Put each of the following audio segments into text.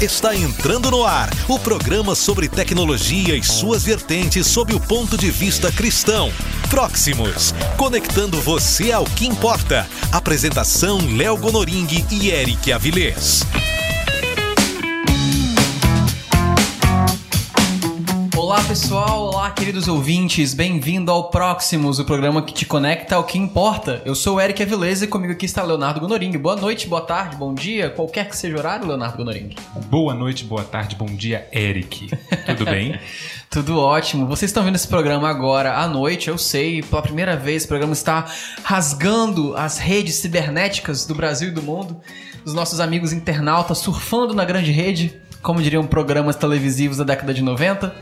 Está entrando no ar o programa sobre tecnologia e suas vertentes sob o ponto de vista cristão. Próximos, conectando você ao que importa. Apresentação Léo Gonoring e Eric Avilés. Olá pessoal, olá queridos ouvintes, bem-vindo ao Próximos, o programa que te conecta ao que importa. Eu sou o Eric Avilés e comigo aqui está Leonardo Gonoring. Boa noite, boa tarde, bom dia, qualquer que seja o horário, Leonardo Gonoring. Boa noite, boa tarde, bom dia, Eric. Tudo bem? Tudo ótimo. Vocês estão vendo esse programa agora à noite, eu sei, pela primeira vez o programa está rasgando as redes cibernéticas do Brasil e do mundo. Os nossos amigos internautas surfando na grande rede como diriam programas televisivos da década de 90.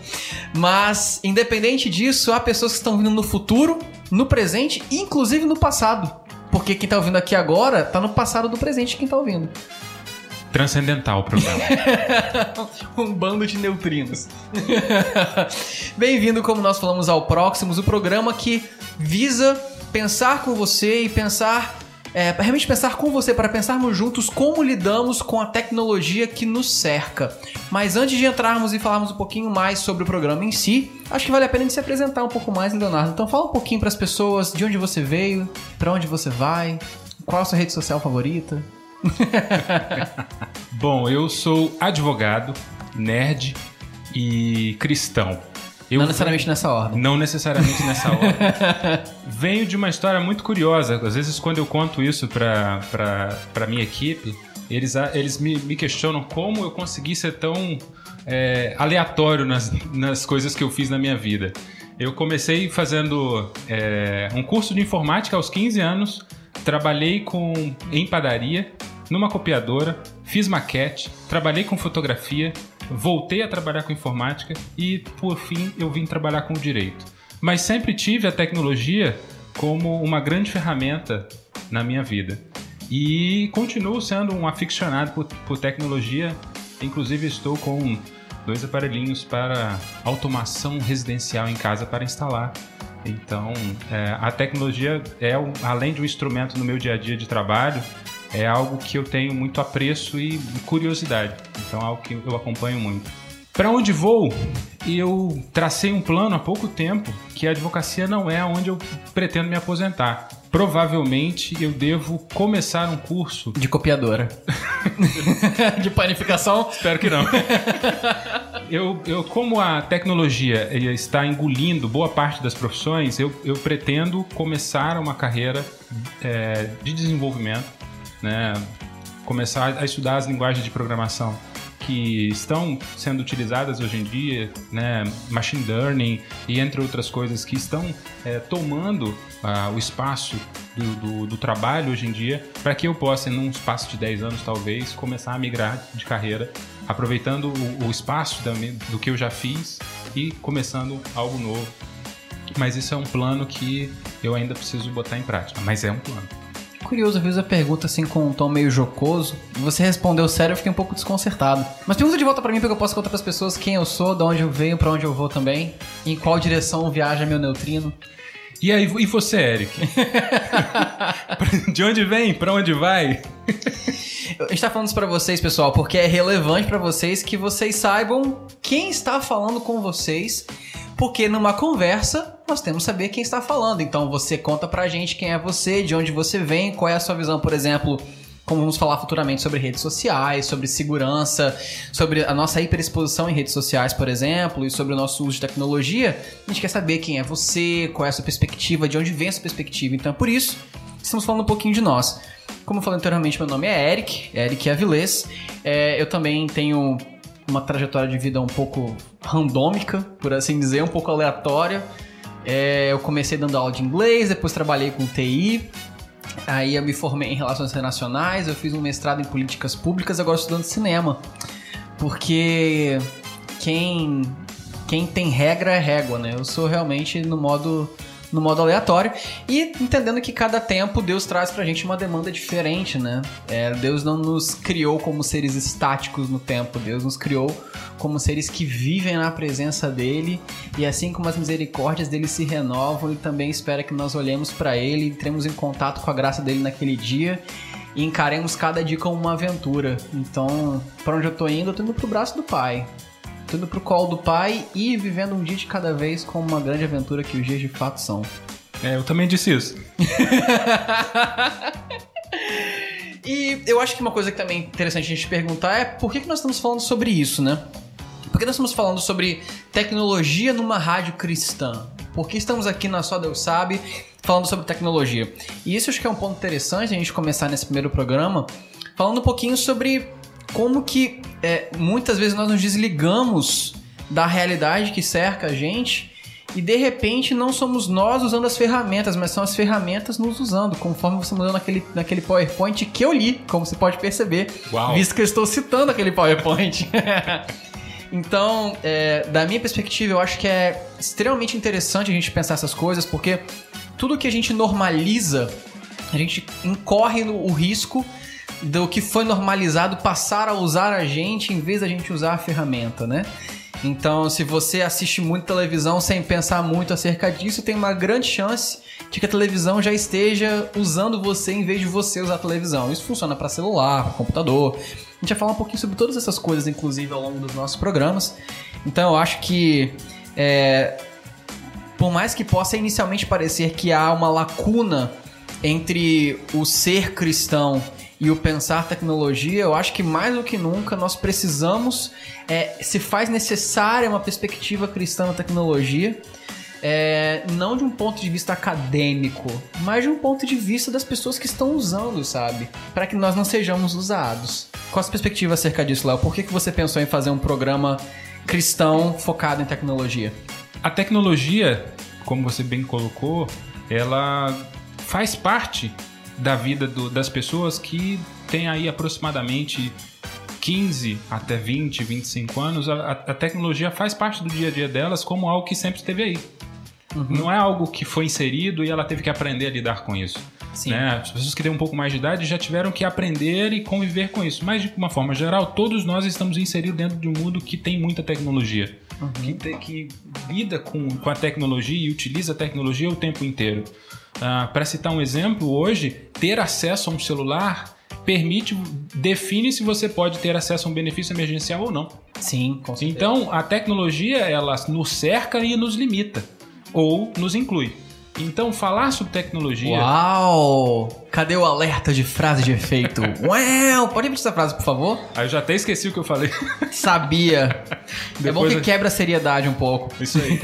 Mas, independente disso, há pessoas que estão vindo no futuro, no presente e inclusive no passado. Porque quem tá ouvindo aqui agora tá no passado do presente quem tá ouvindo. Transcendental o programa. um bando de neutrinos. Bem-vindo, como nós falamos, ao Próximos, o programa que visa pensar com você e pensar é, realmente pensar com você, para pensarmos juntos como lidamos com a tecnologia que nos cerca. Mas antes de entrarmos e falarmos um pouquinho mais sobre o programa em si, acho que vale a pena se apresentar um pouco mais, Leonardo. Então fala um pouquinho para as pessoas de onde você veio, para onde você vai, qual a sua rede social favorita. Bom, eu sou advogado, nerd e cristão. Eu não necessariamente nessa ordem. Não necessariamente nessa ordem. Venho de uma história muito curiosa. Às vezes, quando eu conto isso para pra minha equipe, eles, eles me, me questionam como eu consegui ser tão é, aleatório nas, nas coisas que eu fiz na minha vida. Eu comecei fazendo é, um curso de informática aos 15 anos, trabalhei com, em padaria, numa copiadora, fiz maquete, trabalhei com fotografia, voltei a trabalhar com informática e, por fim, eu vim trabalhar com o direito. Mas sempre tive a tecnologia como uma grande ferramenta na minha vida. E continuo sendo um aficionado por, por tecnologia. Inclusive, estou com dois aparelhinhos para automação residencial em casa para instalar. Então, é, a tecnologia é, além de um instrumento no meu dia a dia de trabalho, é algo que eu tenho muito apreço e curiosidade. Então é algo que eu acompanho muito. Para onde vou? Eu tracei um plano há pouco tempo que a advocacia não é onde eu pretendo me aposentar. Provavelmente eu devo começar um curso de copiadora. de panificação? Espero que não. eu, eu, como a tecnologia está engolindo boa parte das profissões, eu, eu pretendo começar uma carreira é, de desenvolvimento né? Começar a estudar as linguagens de programação que estão sendo utilizadas hoje em dia, né, machine learning e entre outras coisas que estão é, tomando uh, o espaço do, do, do, trabalho hoje em dia, para que eu possa, num espaço de 10 anos talvez, começar a migrar de carreira, aproveitando o, o espaço da, do que eu já fiz e começando algo novo. Mas isso é um plano que eu ainda preciso botar em prática, mas é um plano curioso, eu fiz a pergunta assim com um tom meio jocoso. Você respondeu sério, eu fiquei um pouco desconcertado. Mas pergunta de volta para mim porque eu posso contar para as pessoas quem eu sou, de onde eu venho, para onde eu vou também, em qual direção viaja meu neutrino. E aí, e você, Eric? de onde vem? Para onde vai? A gente tá falando isso pra vocês, pessoal, porque é relevante para vocês que vocês saibam quem está falando com vocês porque numa conversa nós temos que saber quem está falando. Então você conta pra gente quem é você, de onde você vem, qual é a sua visão, por exemplo, como vamos falar futuramente sobre redes sociais, sobre segurança, sobre a nossa hiperexposição em redes sociais, por exemplo, e sobre o nosso uso de tecnologia, a gente quer saber quem é você, qual é a sua perspectiva, de onde vem essa perspectiva. Então, por isso, estamos falando um pouquinho de nós. Como eu falei anteriormente, meu nome é Eric, Eric Avilés. É, eu também tenho uma trajetória de vida um pouco randômica, por assim dizer, um pouco aleatória. É, eu comecei dando aula de inglês, depois trabalhei com TI, aí eu me formei em relações internacionais, eu fiz um mestrado em políticas públicas, agora estudando cinema. Porque quem quem tem regra é régua, né? Eu sou realmente no modo no modo aleatório e entendendo que cada tempo Deus traz pra gente uma demanda diferente, né? É, Deus não nos criou como seres estáticos no tempo, Deus nos criou como seres que vivem na presença dele e assim como as misericórdias dele se renovam, ele também espera que nós olhemos para ele entremos em contato com a graça dele naquele dia e encaremos cada dia como uma aventura. Então, para onde eu tô indo? Eu tô indo pro braço do pai. Tô indo pro colo do pai e vivendo um dia de cada vez como uma grande aventura que os dias de fato são. É, eu também disse isso. E eu acho que uma coisa que também é interessante a gente perguntar é por que, que nós estamos falando sobre isso, né? Por que nós estamos falando sobre tecnologia numa rádio cristã? Por que estamos aqui na Só Deus Sabe falando sobre tecnologia? E isso acho que é um ponto interessante a gente começar nesse primeiro programa falando um pouquinho sobre como que é, muitas vezes nós nos desligamos da realidade que cerca a gente e de repente não somos nós usando as ferramentas, mas são as ferramentas nos usando, conforme você mandou naquele, naquele PowerPoint que eu li, como você pode perceber, Uau. visto que eu estou citando aquele PowerPoint. então, é, da minha perspectiva, eu acho que é extremamente interessante a gente pensar essas coisas, porque tudo que a gente normaliza, a gente incorre no o risco do que foi normalizado passar a usar a gente em vez da gente usar a ferramenta, né? Então, se você assiste muito televisão sem pensar muito acerca disso, tem uma grande chance de que a televisão já esteja usando você em vez de você usar a televisão. Isso funciona para celular, para computador. A gente vai falar um pouquinho sobre todas essas coisas, inclusive, ao longo dos nossos programas. Então, eu acho que é, por mais que possa inicialmente parecer que há uma lacuna entre o ser cristão e o pensar tecnologia, eu acho que mais do que nunca nós precisamos, é, se faz necessária uma perspectiva cristã na tecnologia, é, não de um ponto de vista acadêmico, mas de um ponto de vista das pessoas que estão usando, sabe? Para que nós não sejamos usados. Qual a perspectiva acerca disso, Léo? Por que, que você pensou em fazer um programa cristão focado em tecnologia? A tecnologia, como você bem colocou, ela faz parte da vida do, das pessoas que têm aí aproximadamente 15 até 20, 25 anos. A, a tecnologia faz parte do dia a dia delas como algo que sempre esteve aí. Uhum. Não é algo que foi inserido e ela teve que aprender a lidar com isso. Sim. Né? As pessoas que têm um pouco mais de idade já tiveram que aprender e conviver com isso. Mas, de uma forma geral, todos nós estamos inseridos dentro de um mundo que tem muita tecnologia. Uhum. Que, te, que, lida com, com a tecnologia e utiliza a tecnologia o tempo inteiro. Uh, Para citar um exemplo, hoje, ter acesso a um celular permite, define se você pode ter acesso a um benefício emergencial ou não. Sim, com certeza. Então, a tecnologia, ela nos cerca e nos limita, ou nos inclui. Então, falar sobre tecnologia. Uau! Cadê o alerta de frase de efeito? Uau! Pode repetir essa frase, por favor? Aí eu já até esqueci o que eu falei. Sabia. é bom que eu... quebra a seriedade um pouco. Isso aí.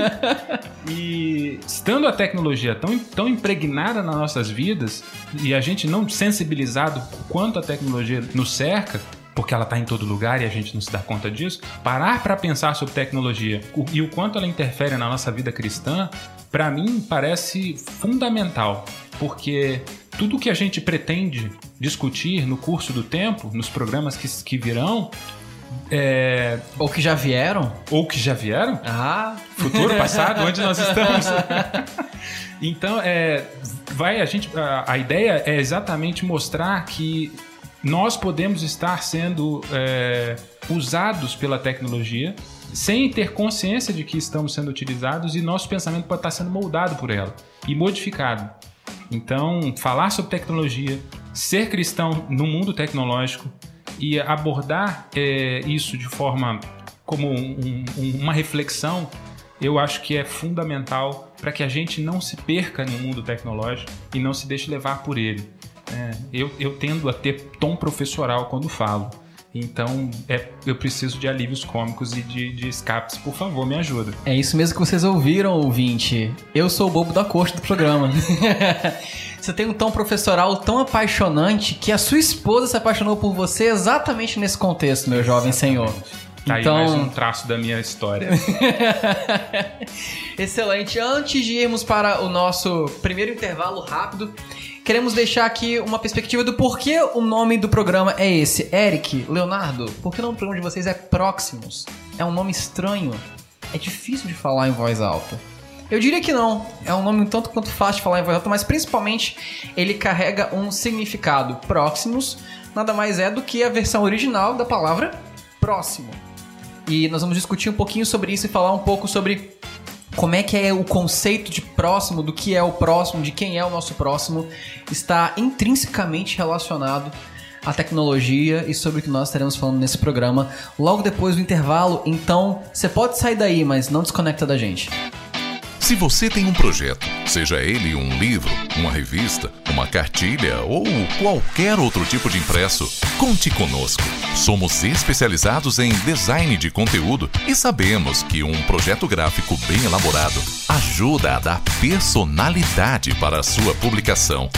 e estando a tecnologia tão, tão impregnada nas nossas vidas e a gente não sensibilizado quanto a tecnologia nos cerca, porque ela está em todo lugar e a gente não se dá conta disso, parar para pensar sobre tecnologia e o quanto ela interfere na nossa vida cristã, para mim parece fundamental, porque tudo que a gente pretende discutir no curso do tempo, nos programas que, que virão, é... Ou que já vieram? Ou que já vieram? Ah! Futuro, passado, onde nós estamos? então, é, vai a gente. A, a, ideia é exatamente mostrar que nós podemos estar sendo é, usados pela tecnologia sem ter consciência de que estamos sendo utilizados e nosso pensamento pode estar sendo moldado por ela e modificado. Então, falar sobre tecnologia, ser cristão no mundo tecnológico e abordar é, isso de forma como um, um, uma reflexão, eu acho que é fundamental para que a gente não se perca no mundo tecnológico e não se deixe levar por ele. É, eu, eu tendo a ter tom professoral quando falo. Então, é, eu preciso de alívios cômicos e de, de escapes. Por favor, me ajuda. É isso mesmo que vocês ouviram, ouvinte. Eu sou o bobo da costa do programa. você tem um tom professoral tão apaixonante que a sua esposa se apaixonou por você exatamente nesse contexto, meu jovem senhor. Tá então... aí mais um traço da minha história. Excelente. Antes de irmos para o nosso primeiro intervalo rápido, queremos deixar aqui uma perspectiva do porquê o nome do programa é esse. Eric, Leonardo, por que o nome do programa de vocês é Próximos? É um nome estranho. É difícil de falar em voz alta. Eu diria que não. É um nome um tanto quanto fácil de falar em voz alta, mas principalmente ele carrega um significado. Próximos nada mais é do que a versão original da palavra próximo. E nós vamos discutir um pouquinho sobre isso e falar um pouco sobre como é que é o conceito de próximo, do que é o próximo, de quem é o nosso próximo, está intrinsecamente relacionado à tecnologia e sobre o que nós estaremos falando nesse programa logo depois do intervalo. Então, você pode sair daí, mas não desconecta da gente. Se você tem um projeto, seja ele um livro, uma revista, uma cartilha ou qualquer outro tipo de impresso, conte conosco. Somos especializados em design de conteúdo e sabemos que um projeto gráfico bem elaborado ajuda a dar personalidade para a sua publicação.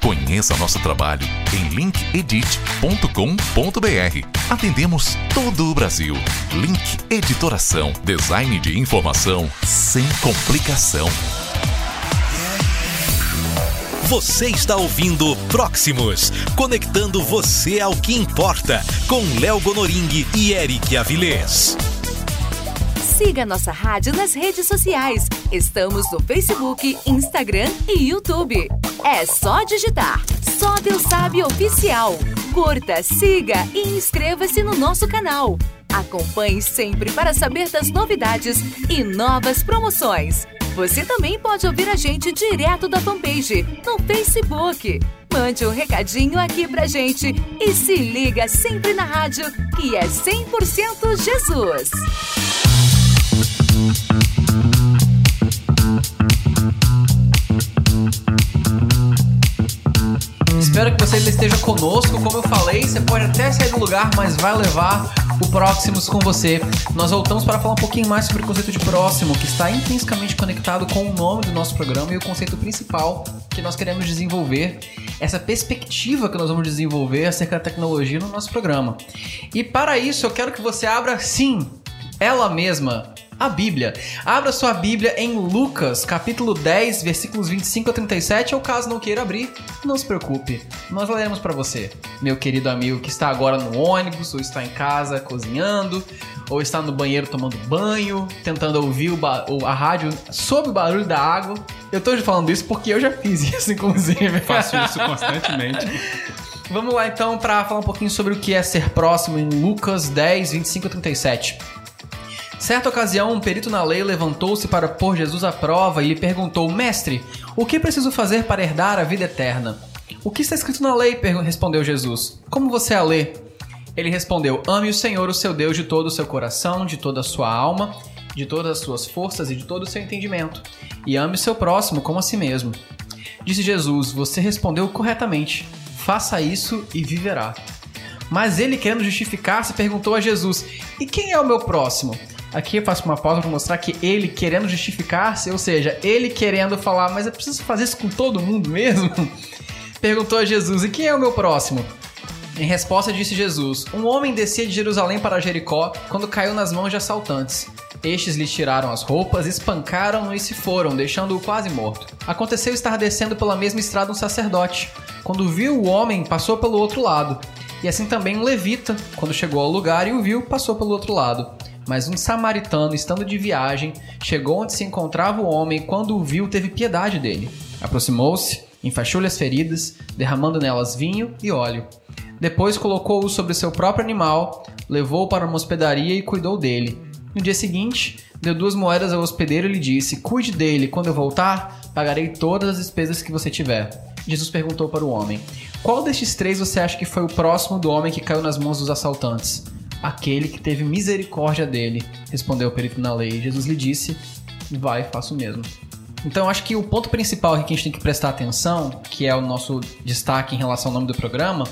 Conheça nosso trabalho em linkedit.com.br. Atendemos todo o Brasil. Link Editoração. Design de informação sem complicação. Você está ouvindo Próximos, conectando você ao que importa, com Léo Gonoring e Eric Avilés. Siga nossa rádio nas redes sociais. Estamos no Facebook, Instagram e YouTube. É só digitar. Só Deus sabe oficial. Curta, siga e inscreva-se no nosso canal. Acompanhe sempre para saber das novidades e novas promoções. Você também pode ouvir a gente direto da fanpage no Facebook. Mande um recadinho aqui pra gente e se liga sempre na rádio, que é 100% Jesus. Espero que você esteja conosco. Como eu falei, você pode até sair do lugar, mas vai levar o Próximos com você. Nós voltamos para falar um pouquinho mais sobre o conceito de próximo, que está intrinsecamente conectado com o nome do nosso programa e o conceito principal que nós queremos desenvolver, essa perspectiva que nós vamos desenvolver acerca da tecnologia no nosso programa. E para isso, eu quero que você abra, sim, ela mesma, a Bíblia. Abra sua Bíblia em Lucas, capítulo 10, versículos 25 a 37, ou caso não queira abrir, não se preocupe. Nós leremos para você, meu querido amigo que está agora no ônibus, ou está em casa cozinhando, ou está no banheiro tomando banho, tentando ouvir a rádio sob o barulho da água. Eu tô falando isso porque eu já fiz isso, inclusive. Faço isso constantemente. Vamos lá então para falar um pouquinho sobre o que é ser próximo em Lucas 10, 25 a 37. Certa ocasião, um perito na lei levantou-se para pôr Jesus à prova e lhe perguntou: Mestre, o que preciso fazer para herdar a vida eterna? O que está escrito na lei? respondeu Jesus. Como você a lê? Ele respondeu: Ame o Senhor, o seu Deus, de todo o seu coração, de toda a sua alma, de todas as suas forças e de todo o seu entendimento. E ame o seu próximo como a si mesmo. Disse Jesus: Você respondeu corretamente. Faça isso e viverá. Mas ele, querendo justificar-se, perguntou a Jesus: E quem é o meu próximo? Aqui eu faço uma pausa para mostrar que ele querendo justificar-se, ou seja, ele querendo falar, mas eu preciso fazer isso com todo mundo mesmo? Perguntou a Jesus: E quem é o meu próximo? Em resposta, disse Jesus: Um homem descia de Jerusalém para Jericó quando caiu nas mãos de assaltantes. Estes lhe tiraram as roupas, espancaram-no e se foram, deixando-o quase morto. Aconteceu estar descendo pela mesma estrada um sacerdote. Quando viu o homem, passou pelo outro lado. E assim também um levita, quando chegou ao lugar e o viu, passou pelo outro lado. Mas um samaritano, estando de viagem, chegou onde se encontrava o homem quando o viu, teve piedade dele. Aproximou-se, enfaixou-lhe as feridas, derramando nelas vinho e óleo. Depois colocou-o sobre seu próprio animal, levou-o para uma hospedaria e cuidou dele. No dia seguinte, deu duas moedas ao hospedeiro e lhe disse: Cuide dele, quando eu voltar, pagarei todas as despesas que você tiver. Jesus perguntou para o homem: Qual destes três você acha que foi o próximo do homem que caiu nas mãos dos assaltantes? Aquele que teve misericórdia dele, respondeu o perito na lei. Jesus lhe disse: Vai, faço o mesmo. Então, acho que o ponto principal que a gente tem que prestar atenção, que é o nosso destaque em relação ao nome do programa,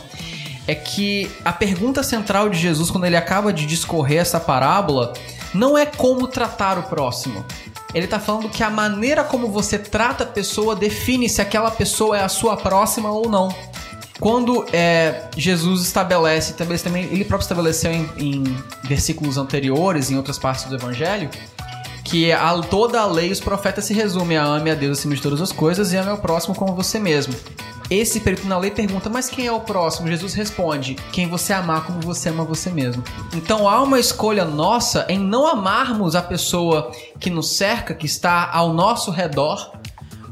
é que a pergunta central de Jesus, quando ele acaba de discorrer essa parábola, não é como tratar o próximo. Ele está falando que a maneira como você trata a pessoa define se aquela pessoa é a sua próxima ou não. Quando é, Jesus estabelece, também ele próprio estabeleceu em, em, versículos anteriores, em outras partes do Evangelho, que a, toda a lei os profetas se resume a ame a Deus acima de todas as coisas e ame ao próximo como você mesmo. Esse perito na lei pergunta, mas quem é o próximo? Jesus responde, quem você amar como você ama você mesmo. Então há uma escolha nossa em não amarmos a pessoa que nos cerca, que está ao nosso redor,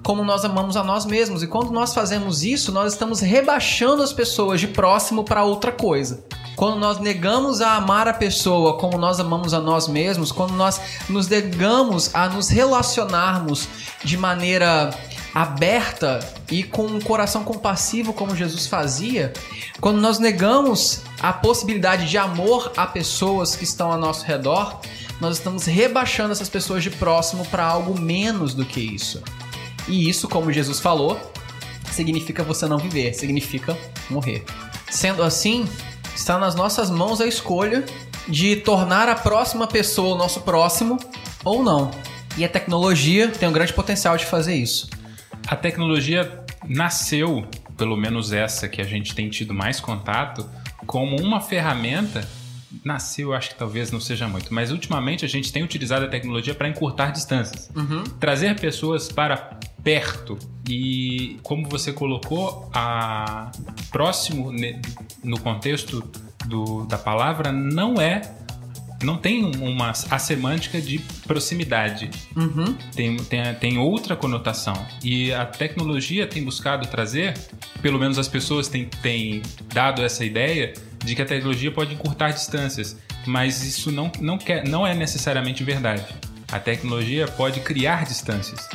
como nós amamos a nós mesmos. E quando nós fazemos isso, nós estamos rebaixando as pessoas de próximo para outra coisa. quando nós negamos a amar a pessoa como nós amamos a nós mesmos, quando nós nos negamos a nos relacionarmos de maneira aberta e com um coração compassivo como Jesus fazia, quando nós negamos a possibilidade de amor a pessoas que estão ao nosso redor, nós estamos rebaixando essas pessoas de próximo para algo menos do que isso. E isso, como Jesus falou, significa você não viver, significa morrer. Sendo assim, está nas nossas mãos a escolha de tornar a próxima pessoa o nosso próximo ou não. E a tecnologia tem um grande potencial de fazer isso. A tecnologia nasceu, pelo menos essa que a gente tem tido mais contato, como uma ferramenta. Nasceu, acho que talvez não seja muito, mas ultimamente a gente tem utilizado a tecnologia para encurtar distâncias, Uhum. trazer pessoas para perto e, como você colocou, a próximo no contexto do, da palavra não é, não tem uma a semântica de proximidade Uhum. tem, tem, tem outra conotação. E a tecnologia tem buscado trazer, pelo menos as pessoas têm, têm dado essa ideia, de que a tecnologia pode encurtar distâncias. Mas isso não, não, quer, não é necessariamente verdade. A tecnologia pode criar distâncias.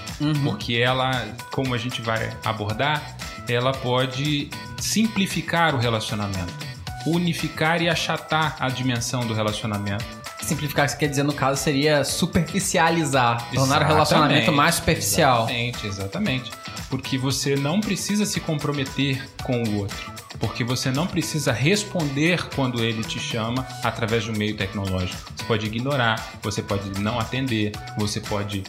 Porque ela, como a gente vai abordar, ela pode simplificar o relacionamento, unificar e achatar a dimensão do relacionamento. Simplificar, isso quer dizer, no caso, seria superficializar, tornar o Exatamente, relacionamento mais superficial. Exatamente, exatamente. Porque você não precisa se comprometer com o outro. Porque você não precisa responder quando ele te chama através de um meio tecnológico. Você pode ignorar, você pode não atender, você pode.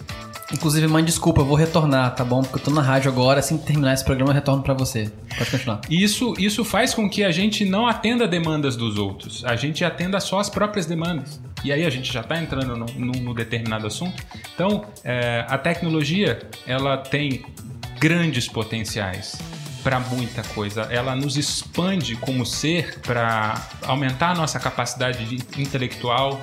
Inclusive, mãe, desculpa, eu vou retornar, tá bom? Porque eu tô na rádio agora, assim que terminar esse programa, eu retorno pra você. Pode continuar. Isso, isso faz com que a gente não atenda demandas dos outros. A gente atenda só as próprias demandas. E aí a gente já está entrando no, no- no determinado assunto. Então, é, a tecnologia ela tem grandes potenciais para muita coisa. Ela nos expande como ser para aumentar a nossa capacidade de- intelectual,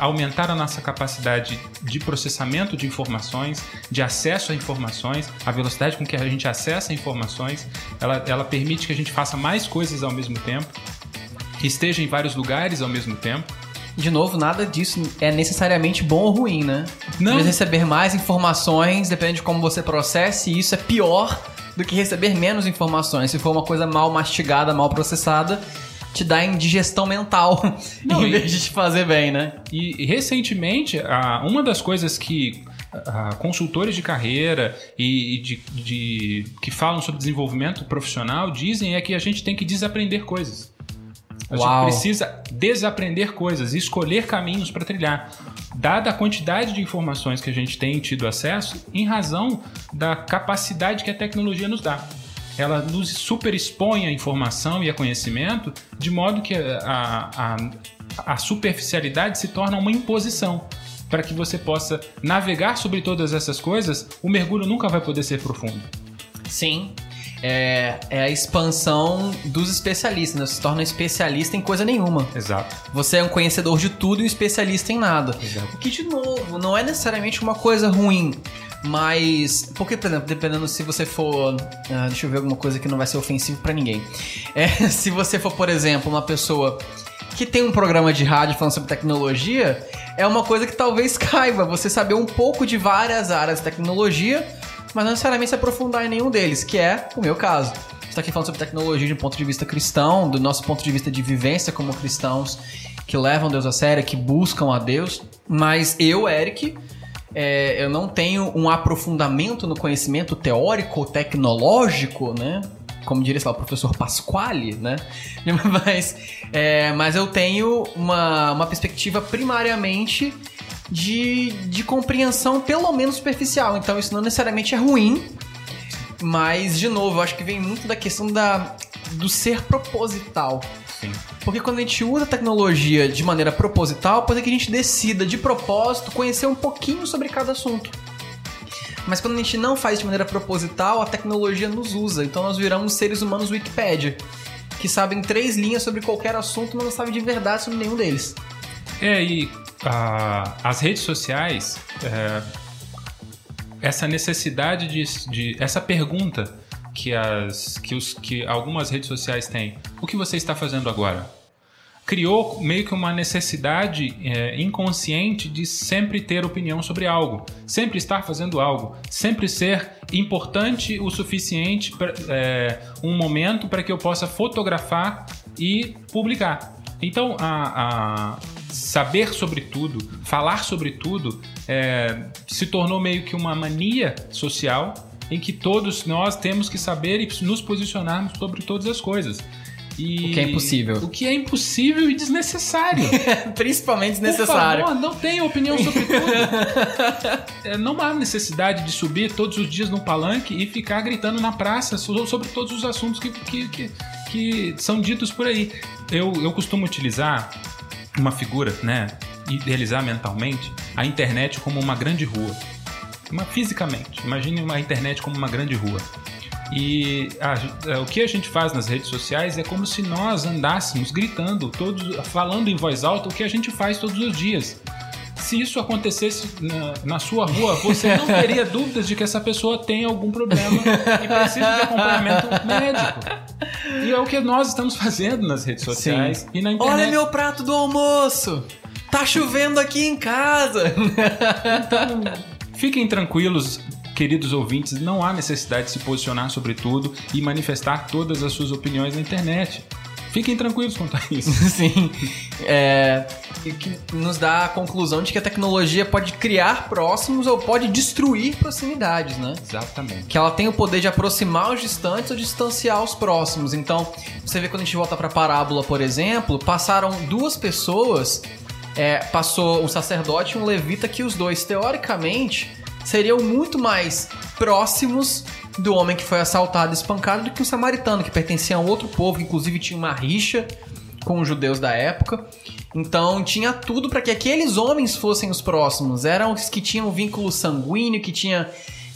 aumentar a nossa capacidade de processamento de informações, de acesso a informações, a velocidade com que a gente acessa informações, ela, ela permite que a gente faça mais coisas ao mesmo tempo, que esteja em vários lugares ao mesmo tempo. De novo, nada disso é necessariamente bom ou ruim, né? Não. Vezes receber mais informações, depende de como você processa, e isso é pior do que receber menos informações. Se for uma coisa mal mastigada, mal processada, te dá indigestão mental, Não, em vez de te fazer bem, né? E recentemente, a- uma das coisas que a, consultores de carreira e, e de, de- que falam sobre desenvolvimento profissional dizem é que a gente tem que desaprender coisas. A Uau. gente precisa desaprender coisas e escolher caminhos para trilhar. Dada a quantidade de informações que a gente tem tido acesso, em razão da capacidade que a tecnologia nos dá. Ela nos superexpõe a informação e a conhecimento de modo que a, a, a superficialidade se torna uma imposição. Para que você possa navegar sobre todas essas coisas, o mergulho nunca vai poder ser profundo. Sim. É, é a expansão dos especialistas, né? Você se torna especialista em coisa nenhuma. Exato. Você é um conhecedor de tudo e um especialista em nada. Exato. O que, de novo, não é necessariamente uma coisa ruim. Mas, porque, por exemplo, dependendo se você for. ah, deixa eu ver alguma coisa que não vai ser ofensivo pra ninguém. É, se você for, por exemplo, uma pessoa que tem um programa de rádio falando sobre tecnologia, é uma coisa que talvez caiba você saber um pouco de várias áreas de tecnologia, mas não necessariamente se aprofundar em nenhum deles, que é o meu caso. A gente tá aqui falando sobre tecnologia de um ponto de vista cristão, do nosso ponto de vista de vivência como cristãos que levam Deus a sério, que buscam a Deus. Mas eu, Eric, é, eu não tenho um aprofundamento no conhecimento teórico, tecnológico, né? Como diria lá, o professor Pasquale, né? Mas, é, mas eu tenho uma, uma perspectiva primariamente de, de compreensão, pelo menos superficial. Então isso não necessariamente é ruim, mas, de novo, eu acho que vem muito da questão da, do ser proposital. Sim. Porque quando a gente usa a tecnologia de maneira proposital, pode ser que a gente decida de propósito conhecer um pouquinho sobre cada assunto. Mas quando a gente não faz de maneira proposital, a tecnologia nos usa. Então nós viramos seres humanos Wikipedia, que sabem três linhas sobre qualquer assunto, mas não sabem de verdade sobre nenhum deles. É, e ah, as redes sociais, é, essa necessidade de, de- essa pergunta que, as, que, os, que algumas redes sociais têm, o que você está fazendo agora? criou meio que uma necessidade é, inconsciente de sempre ter opinião sobre algo, sempre estar fazendo algo, sempre ser importante o suficiente para é, um momento para que eu possa fotografar e publicar. Então, a, a saber sobre tudo, falar sobre tudo, é, se tornou meio que uma mania social em que todos nós temos que saber e nos posicionarmos sobre todas as coisas. E o que é impossível. O que é impossível e desnecessário. Principalmente desnecessário. Por favor, não tenha opinião sobre tudo. é, não há necessidade de subir todos os dias no palanque e ficar gritando na praça sobre todos os assuntos que, que, que, que são ditos por aí. Eu, eu costumo utilizar uma figura, né? Idealizar mentalmente a internet como uma grande rua. Uma, fisicamente. Imagine uma internet como uma grande rua. E a, é, o que a gente faz nas redes sociais é como se nós andássemos gritando, todos, falando em voz alta o que a gente faz todos os dias. Se isso acontecesse na, na sua rua, você não teria dúvidas de que essa pessoa tem algum problema e precisa de acompanhamento médico. E é o que nós estamos fazendo nas redes sociais Sim. e na internet. Olha meu prato do almoço! Tá chovendo aqui em casa! Então, fiquem tranquilos, queridos ouvintes, não há necessidade de se posicionar sobre tudo e manifestar todas as suas opiniões na internet. Fiquem tranquilos quanto a isso. Sim. É, que nos dá a conclusão de que a tecnologia pode criar próximos ou pode destruir proximidades, né? Exatamente. Que ela tem o poder de aproximar os distantes ou distanciar os próximos. Então, você vê quando a gente volta para a parábola, por exemplo, passaram duas pessoas, é, passou um sacerdote e um levita que os dois, teoricamente, seriam muito mais próximos do homem que foi assaltado e espancado do que o samaritano, que pertencia a um outro povo, que inclusive tinha uma rixa com os judeus da época. Então tinha tudo para que aqueles homens fossem os próximos. Eram os que tinham vínculo sanguíneo, que tinha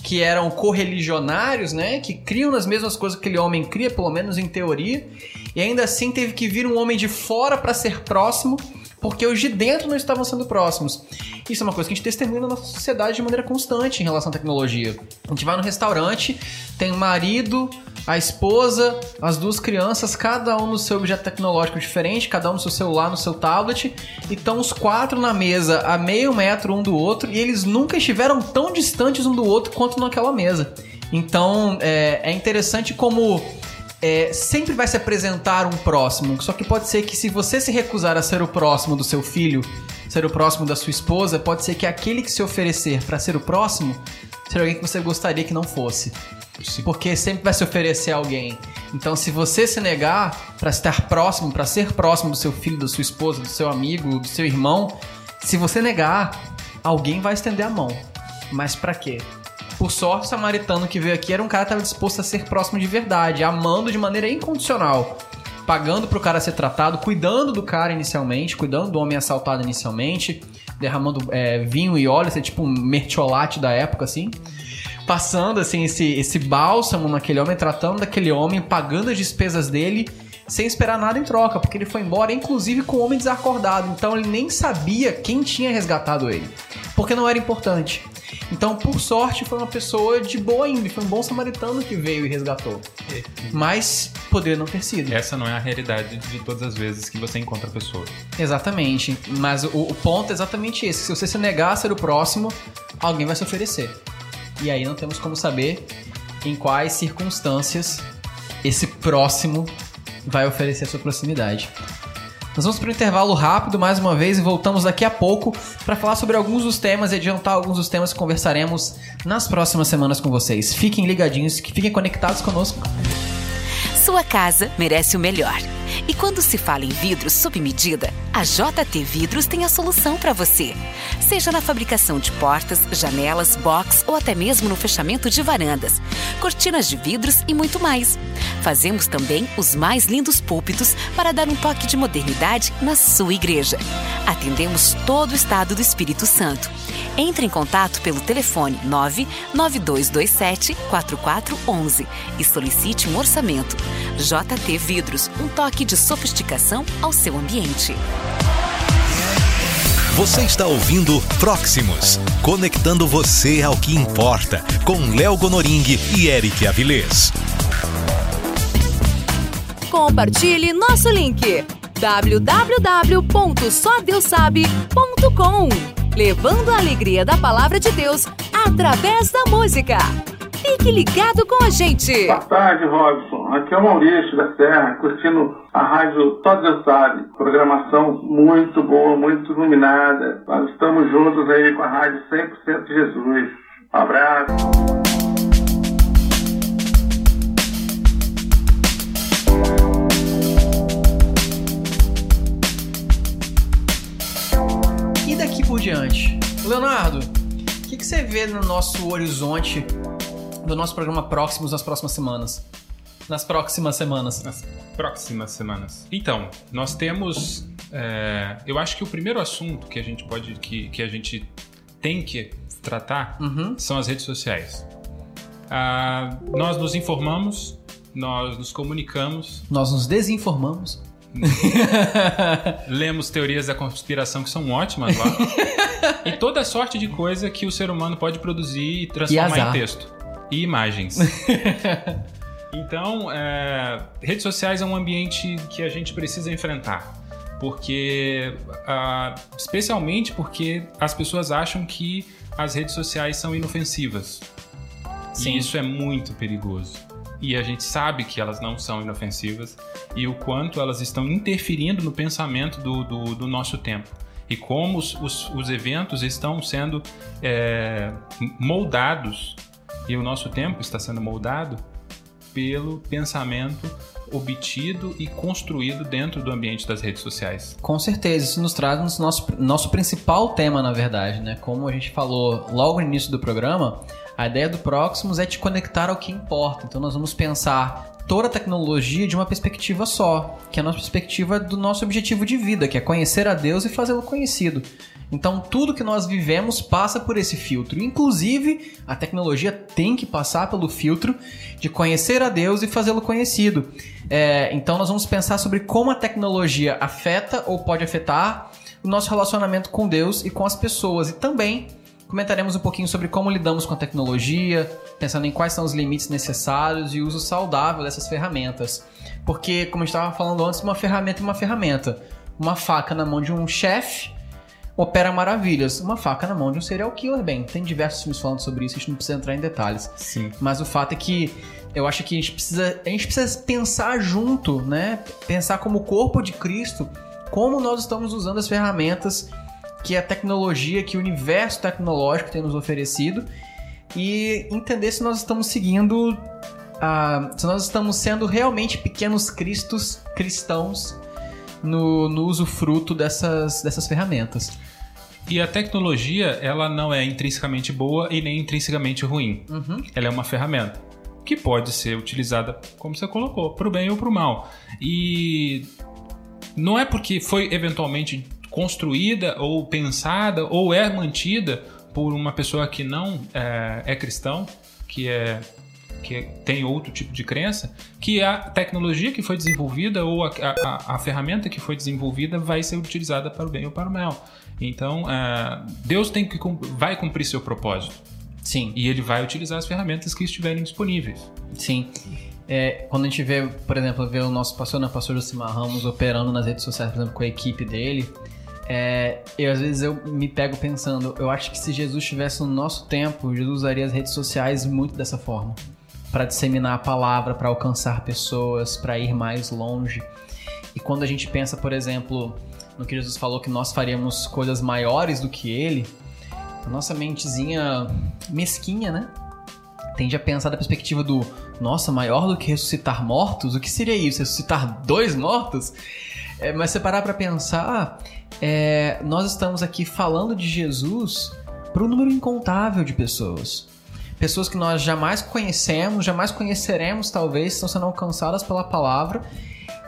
que eram correligionários, né? Que criam nas mesmas coisas que aquele homem cria, pelo menos em teoria. E ainda assim teve que vir um homem de fora para ser próximo porque os de dentro não estavam sendo próximos. Isso é uma coisa que a gente testemunha na nossa sociedade de maneira constante em relação à tecnologia. A gente vai no restaurante, tem o marido, a esposa, as duas crianças, cada um no seu objeto tecnológico diferente, cada um no seu celular, no seu tablet, e estão os quatro na mesa a meio metro um do outro, e eles nunca estiveram tão distantes um do outro quanto naquela mesa. Então é, é interessante como é, sempre vai se apresentar um próximo. Só que pode ser que se você se recusar a ser o próximo do seu filho, ser o próximo da sua esposa, pode ser que aquele que se oferecer para ser o próximo seja alguém que você gostaria que não fosse. Sim. Porque sempre vai se oferecer alguém. Então, se você se negar para estar próximo, para ser próximo do seu filho, da sua esposa, do seu amigo, do seu irmão, se você negar, alguém vai estender a mão. Mas para quê? Por sorte, o samaritano que veio aqui era um cara que estava disposto a ser próximo de verdade, amando de maneira incondicional. Pagando pro cara ser tratado, cuidando do cara inicialmente, cuidando do homem assaltado inicialmente, derramando é, vinho e óleo, ser tipo um mertiolate da época, assim. Passando, assim, esse, esse bálsamo naquele homem, tratando daquele homem, pagando as despesas dele, sem esperar nada em troca, porque ele foi embora, inclusive com o homem desacordado. Então ele nem sabia quem tinha resgatado ele, porque não era importante. Então, por sorte, foi uma pessoa de boa índole, foi um bom samaritano que veio e resgatou. Mas poderia não ter sido. Essa não é a realidade de todas as vezes que você encontra a pessoa. Exatamente. Mas o, o ponto é exatamente esse: se você se negar a ser o próximo, alguém vai se oferecer. E aí não temos como saber em quais circunstâncias esse próximo vai oferecer a sua proximidade. Nós vamos para um intervalo rápido mais uma vez e voltamos daqui a pouco para falar sobre alguns dos temas e adiantar alguns dos temas que conversaremos nas próximas semanas com vocês. Fiquem ligadinhos, que fiquem conectados conosco. Sua casa merece o melhor. E quando se fala em vidros sob medida, a JT Vidros tem a solução para você. Seja na fabricação de portas, janelas, box ou até mesmo no fechamento de varandas, cortinas de vidros e muito mais. Fazemos também os mais lindos púlpitos para dar um toque de modernidade na sua igreja. Atendemos todo o estado do Espírito Santo. Entre em contato pelo telefone 99227 4411 e solicite um orçamento. JT Vidros, um toque de sofisticação ao seu ambiente. Você está ouvindo Próximos, conectando você ao que importa, com Léo Gonoring e Eric Avilés. Compartilhe nosso link www.sodeusabe.com Levando a alegria da palavra de Deus através da música. Fique ligado com a gente. Boa tarde, Robson. Aqui é o Maurício da Serra, curtindo a rádio Deus Sabe. Programação muito boa, muito iluminada. Nós estamos juntos aí com a rádio 100% Jesus. Um abraço. E daqui por diante? Leonardo, o que, que você vê no nosso horizonte do nosso programa Próximos nas próximas semanas? Nas próximas semanas. Nas próximas semanas. Então, nós temos. é, eu acho que o primeiro assunto que a gente pode. que, que a gente tem que tratar Uhum. são as redes sociais. Ah, nós nos informamos, nós nos comunicamos, Nós nos desinformamos. lemos teorias da conspiração que são ótimas lá. e toda sorte de coisa que o ser humano pode produzir e transformar azar. em texto. E imagens. então, é, redes sociais é um ambiente que a gente precisa enfrentar. Porque, ah, especialmente porque as pessoas acham que as redes sociais são inofensivas. Sim. E isso é muito perigoso. E a gente sabe que elas não são inofensivas e o quanto elas estão interferindo no pensamento do, do, do nosso tempo. E como os, os, os eventos estão sendo é, moldados e o nosso tempo está sendo moldado pelo pensamento obtido e construído dentro do ambiente das redes sociais. Com certeza, isso nos traz nosso, nosso principal tema, na verdade, né? Como a gente falou logo no início do programa, a ideia do Proximus é te conectar ao que importa. Então nós vamos pensar toda a tecnologia de uma perspectiva só, que é a nossa perspectiva do nosso objetivo de vida, que é conhecer a Deus e fazê-lo conhecido. Então tudo que nós vivemos passa por esse filtro. Inclusive, a tecnologia tem que passar pelo filtro de conhecer a Deus e fazê-lo conhecido. É, então nós vamos pensar sobre como a tecnologia afeta ou pode afetar o nosso relacionamento com Deus e com as pessoas. E também comentaremos um pouquinho sobre como lidamos com a tecnologia, pensando em quais são os limites necessários e uso saudável dessas ferramentas. Porque, como gente estava falando antes, uma ferramenta é uma ferramenta. Uma faca na mão de um chefe opera maravilhas. Uma faca na mão de um serial killer, bem, tem diversos filmes falando sobre isso, a gente não precisa entrar em detalhes. Sim. Mas o fato é que eu acho que a gente precisa, a gente precisa pensar junto, né? Pensar como corpo de Cristo, como nós estamos usando as ferramentas que a tecnologia, que o universo tecnológico tem nos oferecido e entender se nós estamos seguindo, se nós estamos sendo realmente pequenos cristos cristãos no, no uso fruto dessas, dessas ferramentas. E a tecnologia, ela não é intrinsecamente boa e nem intrinsecamente ruim. Uhum. Ela é uma ferramenta que pode ser utilizada, como você colocou, para o bem ou para o mal. E não é porque foi eventualmente construída ou pensada ou é mantida por uma pessoa que não é, é cristão, que é que tem outro tipo de crença, que a tecnologia que foi desenvolvida ou a, a, a ferramenta que foi desenvolvida vai ser utilizada para o bem ou para o mal. Então, é, Deus tem que vai cumprir seu propósito Sim. e ele vai utilizar as ferramentas que estiverem disponíveis. Sim. É, quando a gente vê, por exemplo, vê o nosso pastor, né, o pastor Josimar Ramos operando nas redes sociais, por exemplo, com a equipe dele, é, eu às vezes eu me pego pensando, eu acho que se Jesus estivesse no nosso tempo, Jesus usaria as redes sociais muito dessa forma, para disseminar a palavra, para alcançar pessoas, para ir mais longe. E quando a gente pensa, por exemplo, no que Jesus falou que nós faríamos coisas maiores do que ele, a nossa mentezinha mesquinha, né? tende a pensar da perspectiva do nossa, maior do que ressuscitar mortos? O que seria isso? Ressuscitar dois mortos? É, mas se parar pra pensar, é, nós estamos aqui falando de Jesus para um número incontável de pessoas. Pessoas que nós jamais conhecemos, jamais conheceremos, talvez, estão sendo alcançadas pela palavra.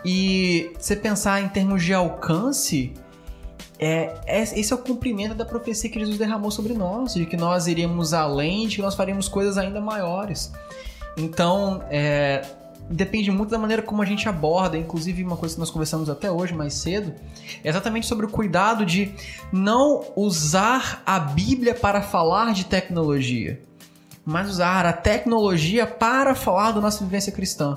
E se pensar em termos de alcance, é, é- esse é o cumprimento da profecia que Jesus derramou sobre nós, de que nós iríamos além, de que nós faríamos coisas ainda maiores. Então, é, depende muito da maneira como a gente aborda, inclusive uma coisa que nós conversamos até hoje mais cedo, é exatamente sobre o cuidado de não usar a Bíblia para falar de tecnologia, mas usar a tecnologia para falar da nossa vivência cristã.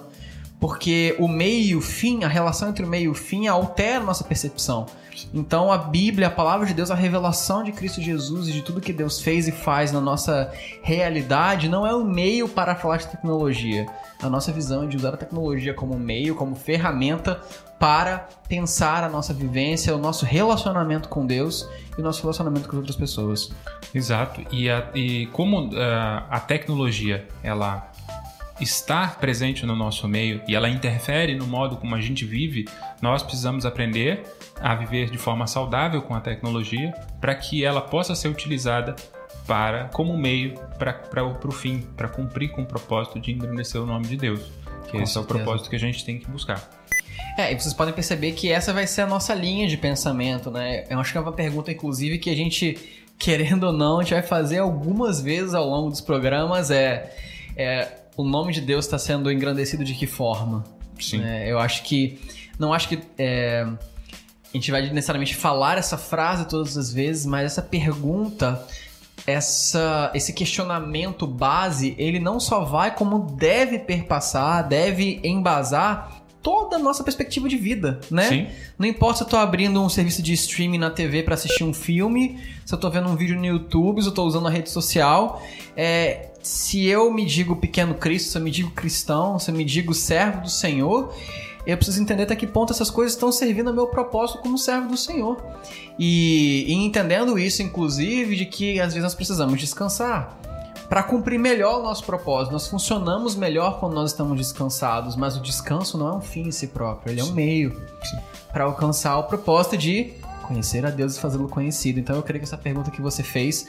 Porque o meio e o fim, a relação entre o meio e o fim altera a nossa percepção. Então a Bíblia, a palavra de Deus, a revelação de Cristo Jesus e de tudo que Deus fez e faz na nossa realidade não é um meio para falar de tecnologia. A nossa visão é de usar a tecnologia como meio, como ferramenta para pensar a nossa vivência, o nosso relacionamento com Deus e o nosso relacionamento com as outras pessoas. Exato. E, a, e como uh, a tecnologia ela está presente no nosso meio e ela interfere no modo como a gente vive, nós precisamos aprender a viver de forma saudável com a tecnologia para que ela possa ser utilizada para como meio para o fim, para cumprir com o propósito de engrandecer o nome de Deus. Que com esse certeza. é o propósito que a gente tem que buscar. É, e vocês podem perceber que essa vai ser a nossa linha de pensamento, né? Eu acho que é uma pergunta, inclusive, que a gente, querendo ou não, a gente vai fazer algumas vezes ao longo dos programas. É, é o nome de Deus está sendo engrandecido de que forma? Sim. É, eu acho que. Não acho que. É, a gente vai necessariamente falar essa frase todas as vezes, mas essa pergunta, essa, esse questionamento base, ele não só vai como deve perpassar, deve embasar toda a nossa perspectiva de vida, né? Sim. Não importa se eu tô abrindo um serviço de streaming na TV para assistir um filme, se eu tô vendo um vídeo no YouTube, se eu tô usando a rede social, é, se eu me digo pequeno Cristo, se eu me digo cristão, se eu me digo servo do Senhor, eu preciso entender até que ponto essas coisas estão servindo ao meu propósito como servo do Senhor. E, e entendendo isso, inclusive, de que às vezes nós precisamos descansar para cumprir melhor o nosso propósito. Nós funcionamos melhor quando nós estamos descansados, mas o descanso não é um fim em si próprio, ele é um meio para alcançar o propósito de conhecer a Deus e fazê-lo conhecido. Então eu creio que essa pergunta que você fez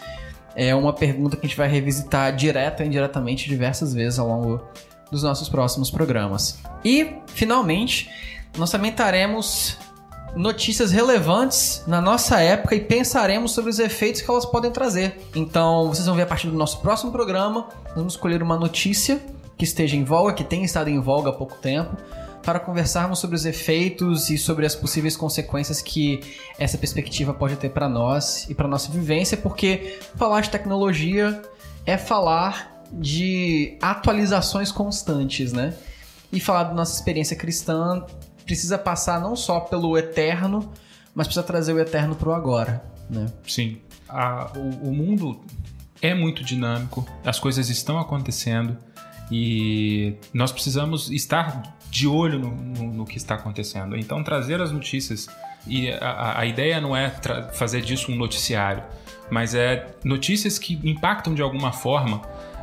é uma pergunta que a gente vai revisitar direto ou indiretamente diversas vezes ao longo dos nossos próximos programas. E, finalmente, nós também traremos notícias relevantes na nossa época e pensaremos sobre os efeitos que elas podem trazer. Então, vocês vão ver a partir do nosso próximo programa, vamos escolher uma notícia que esteja em voga, que tenha estado em voga há pouco tempo, para conversarmos sobre os efeitos e sobre as possíveis consequências que essa perspectiva pode ter para nós e para nossa vivência, porque falar de tecnologia é falar de atualizações constantes, né? E falar da nossa experiência cristã precisa passar não só pelo eterno, mas precisa trazer o eterno para o agora, né? Sim. A, o, o mundo é muito dinâmico, as coisas estão acontecendo e nós precisamos estar de olho no, no, no que está acontecendo. Então, trazer as notícias e a, a ideia não é fazer disso um noticiário, mas é notícias que impactam de alguma forma.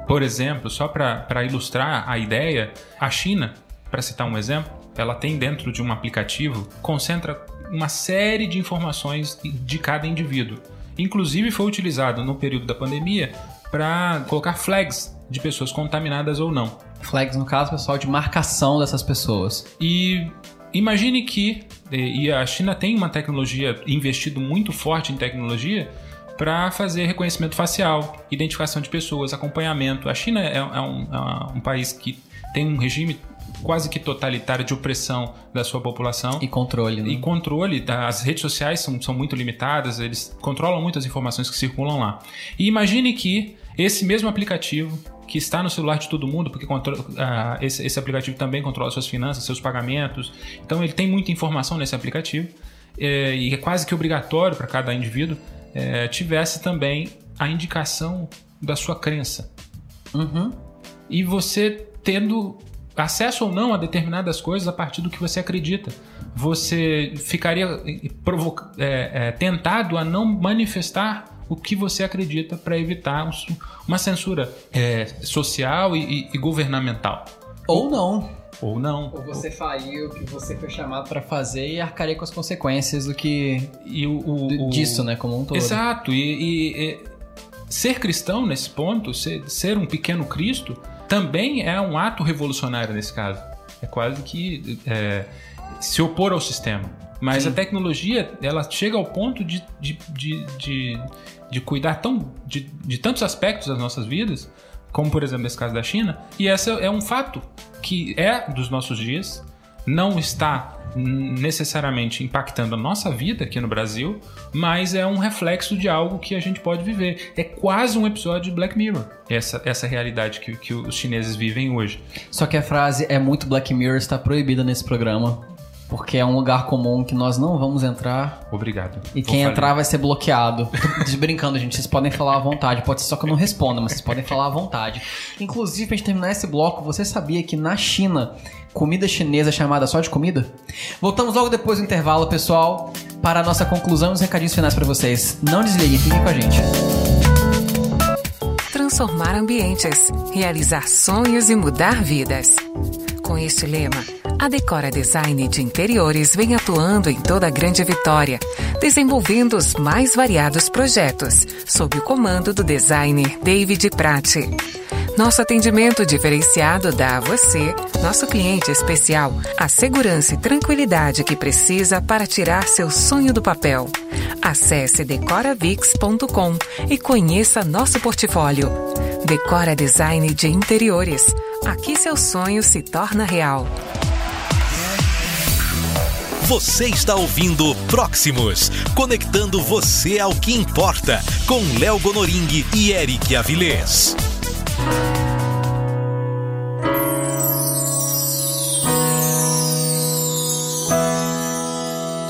Por exemplo, só para ilustrar a ideia, a China, para citar um exemplo, ela tem dentro de um aplicativo, concentra uma série de informações de cada indivíduo. Inclusive foi utilizado no período da pandemia para colocar flags de pessoas contaminadas ou não. Flags, no caso, pessoal, de marcação dessas pessoas. E imagine que, e a China tem uma tecnologia, investido muito forte em tecnologia, para fazer reconhecimento facial, identificação de pessoas, acompanhamento. A China é, é, um, é um país que tem um regime quase que totalitário de opressão da sua população. E controle, né? E controle. As redes sociais são, são muito limitadas, eles controlam muitas informações que circulam lá. E imagine que esse mesmo aplicativo que está no celular de todo mundo, porque controla, uh, esse, esse, aplicativo também controla suas finanças, seus pagamentos. Então ele tem muita informação nesse aplicativo é, e é quase que obrigatório para cada indivíduo é, tivesse também a indicação da sua crença. Uhum. E você tendo acesso ou não a determinadas coisas a partir do que você acredita. Você ficaria é, tentado a não manifestar o que você acredita para evitar uma censura é, social e, e, governamental. Ou não. Ou não. Ou você faria o que você foi chamado para fazer e arcaria com as consequências do que. E o, o disso, né? Como um todo. Exato. E, e ser cristão nesse ponto, ser, ser um pequeno Cristo, também é um ato revolucionário nesse caso. É quase que é, se opor ao sistema. Mas Sim. a tecnologia, ela chega ao ponto de, de, de, de, de cuidar tão, de, de tantos aspectos das nossas vidas, como por exemplo nesse caso da China, e esse é um fato que é dos nossos dias, não está necessariamente impactando a nossa vida aqui no Brasil, mas é um reflexo de algo que a gente pode viver. É quase um episódio de Black Mirror, essa, essa realidade que, que os chineses vivem hoje. Só que a frase é muito Black Mirror está proibida nesse programa. Porque é um lugar comum que nós não vamos entrar. Obrigado. E quem entrar vai ser bloqueado. Desbrincando, gente. Vocês podem falar à vontade. Pode ser só que eu não responda, mas vocês podem falar à vontade. Inclusive, pra gente terminar esse bloco, você sabia que na China comida chinesa chamada só de comida? Voltamos logo depois do intervalo, pessoal, para a nossa conclusão e os recadinhos finais para vocês. Não desliguem, fiquem com a gente. Transformar ambientes, realizar sonhos e mudar vidas. Com este lema, a Decora Design de Interiores vem atuando em toda a Grande Vitória, desenvolvendo os mais variados projetos, sob o comando do designer David Prati. Nosso atendimento diferenciado dá a você, nosso cliente especial, a segurança e tranquilidade que precisa para tirar seu sonho do papel. Acesse decoravix.com e conheça nosso portfólio. Decora Design de Interiores. Aqui seu sonho se torna real. Você está ouvindo Próximos, conectando você ao que importa, com Léo Gonoring e Eric Avilés.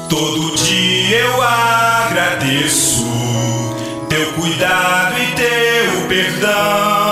Todo dia eu agradeço teu cuidado e teu perdão.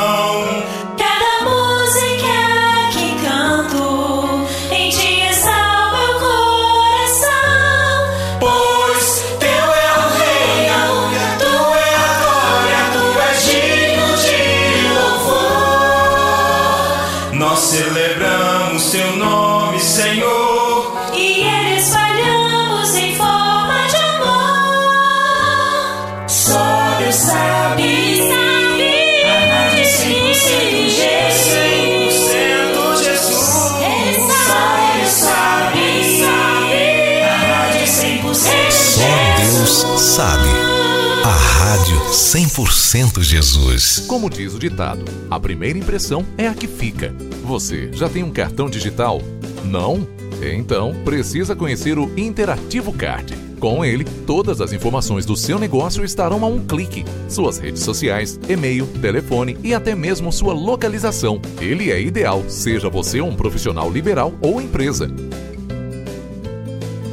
100% Jesus. Como diz o ditado, a primeira impressão é a que fica. Você já tem um cartão digital? Não? Então precisa conhecer o Interativo Card. Com ele, todas as informações do seu negócio estarão a um clique. Suas redes sociais, e-mail, telefone e até mesmo sua localização. Ele é ideal, seja você um profissional liberal ou empresa.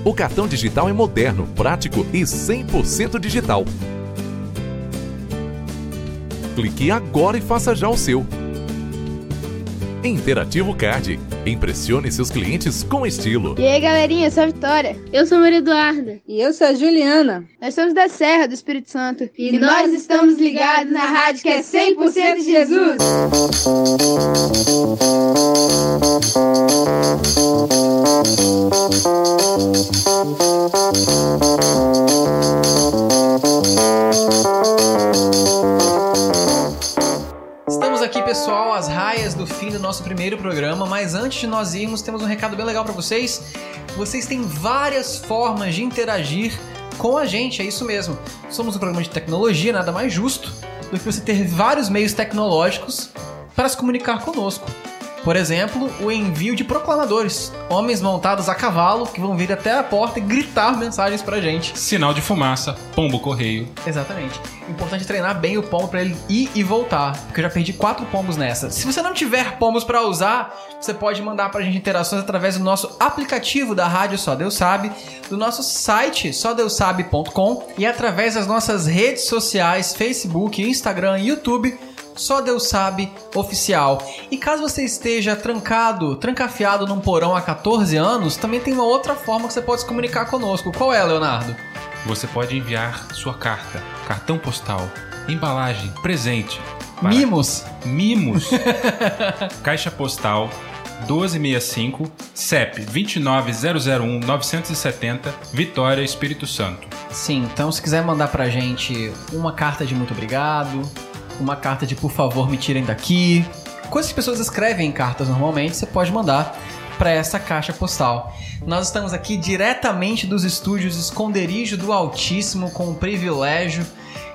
O cartão digital é moderno, prático e 100% digital. Clique agora e faça já o seu. Interativo Card. Impressione seus clientes com estilo. E aí, galerinha, eu sou a Vitória. Eu sou a Maria Eduarda. E eu sou a Juliana. Nós somos da Serra do Espírito Santo. E, nós estamos ligados na rádio que é 100% de Jesus. Estamos aqui, pessoal, às raias do fim do nosso primeiro programa, mas antes de nós irmos, temos um recado bem legal para vocês. Vocês têm várias formas de interagir com a gente, é isso mesmo. Somos um programa de tecnologia, nada mais justo do que você ter vários meios tecnológicos para se comunicar conosco. Por exemplo, o envio de proclamadores, homens montados a cavalo que vão vir até a porta e gritar mensagens pra gente. Sinal de fumaça, pombo correio. Exatamente. Importante treinar bem o pombo para ele ir e voltar, porque eu já perdi quatro pombos nessa. Se você não tiver pombos para usar, você pode mandar pra gente interações através do nosso aplicativo da rádio Só Deus Sabe, do nosso site sódeusabe.com e através das nossas redes sociais, Facebook, Instagram e YouTube. Só Deus sabe oficial. E caso você esteja trancado, trancafiado num porão há 14 anos, também tem uma outra forma que você pode se comunicar conosco. Qual é, Leonardo? Você pode enviar sua carta, cartão postal, embalagem, presente. Mimos. Mimos. Caixa postal 1265, CEP 29001-970, Vitória, Espírito Santo. Sim, então se quiser mandar pra gente uma carta de muito obrigado, uma carta de por favor me tirem daqui, coisas que as pessoas escrevem em cartas normalmente, você pode mandar para essa caixa postal. Nós estamos aqui diretamente dos estúdios Esconderijo do Altíssimo com o privilégio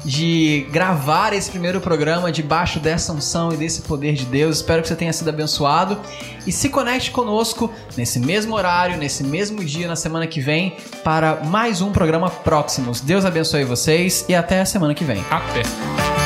de gravar esse primeiro programa debaixo dessa unção e desse poder de Deus. Espero que você tenha sido abençoado e se conecte conosco nesse mesmo horário, nesse mesmo dia, na semana que vem, para mais um programa Próximos. Deus abençoe vocês e até a semana que vem. Até.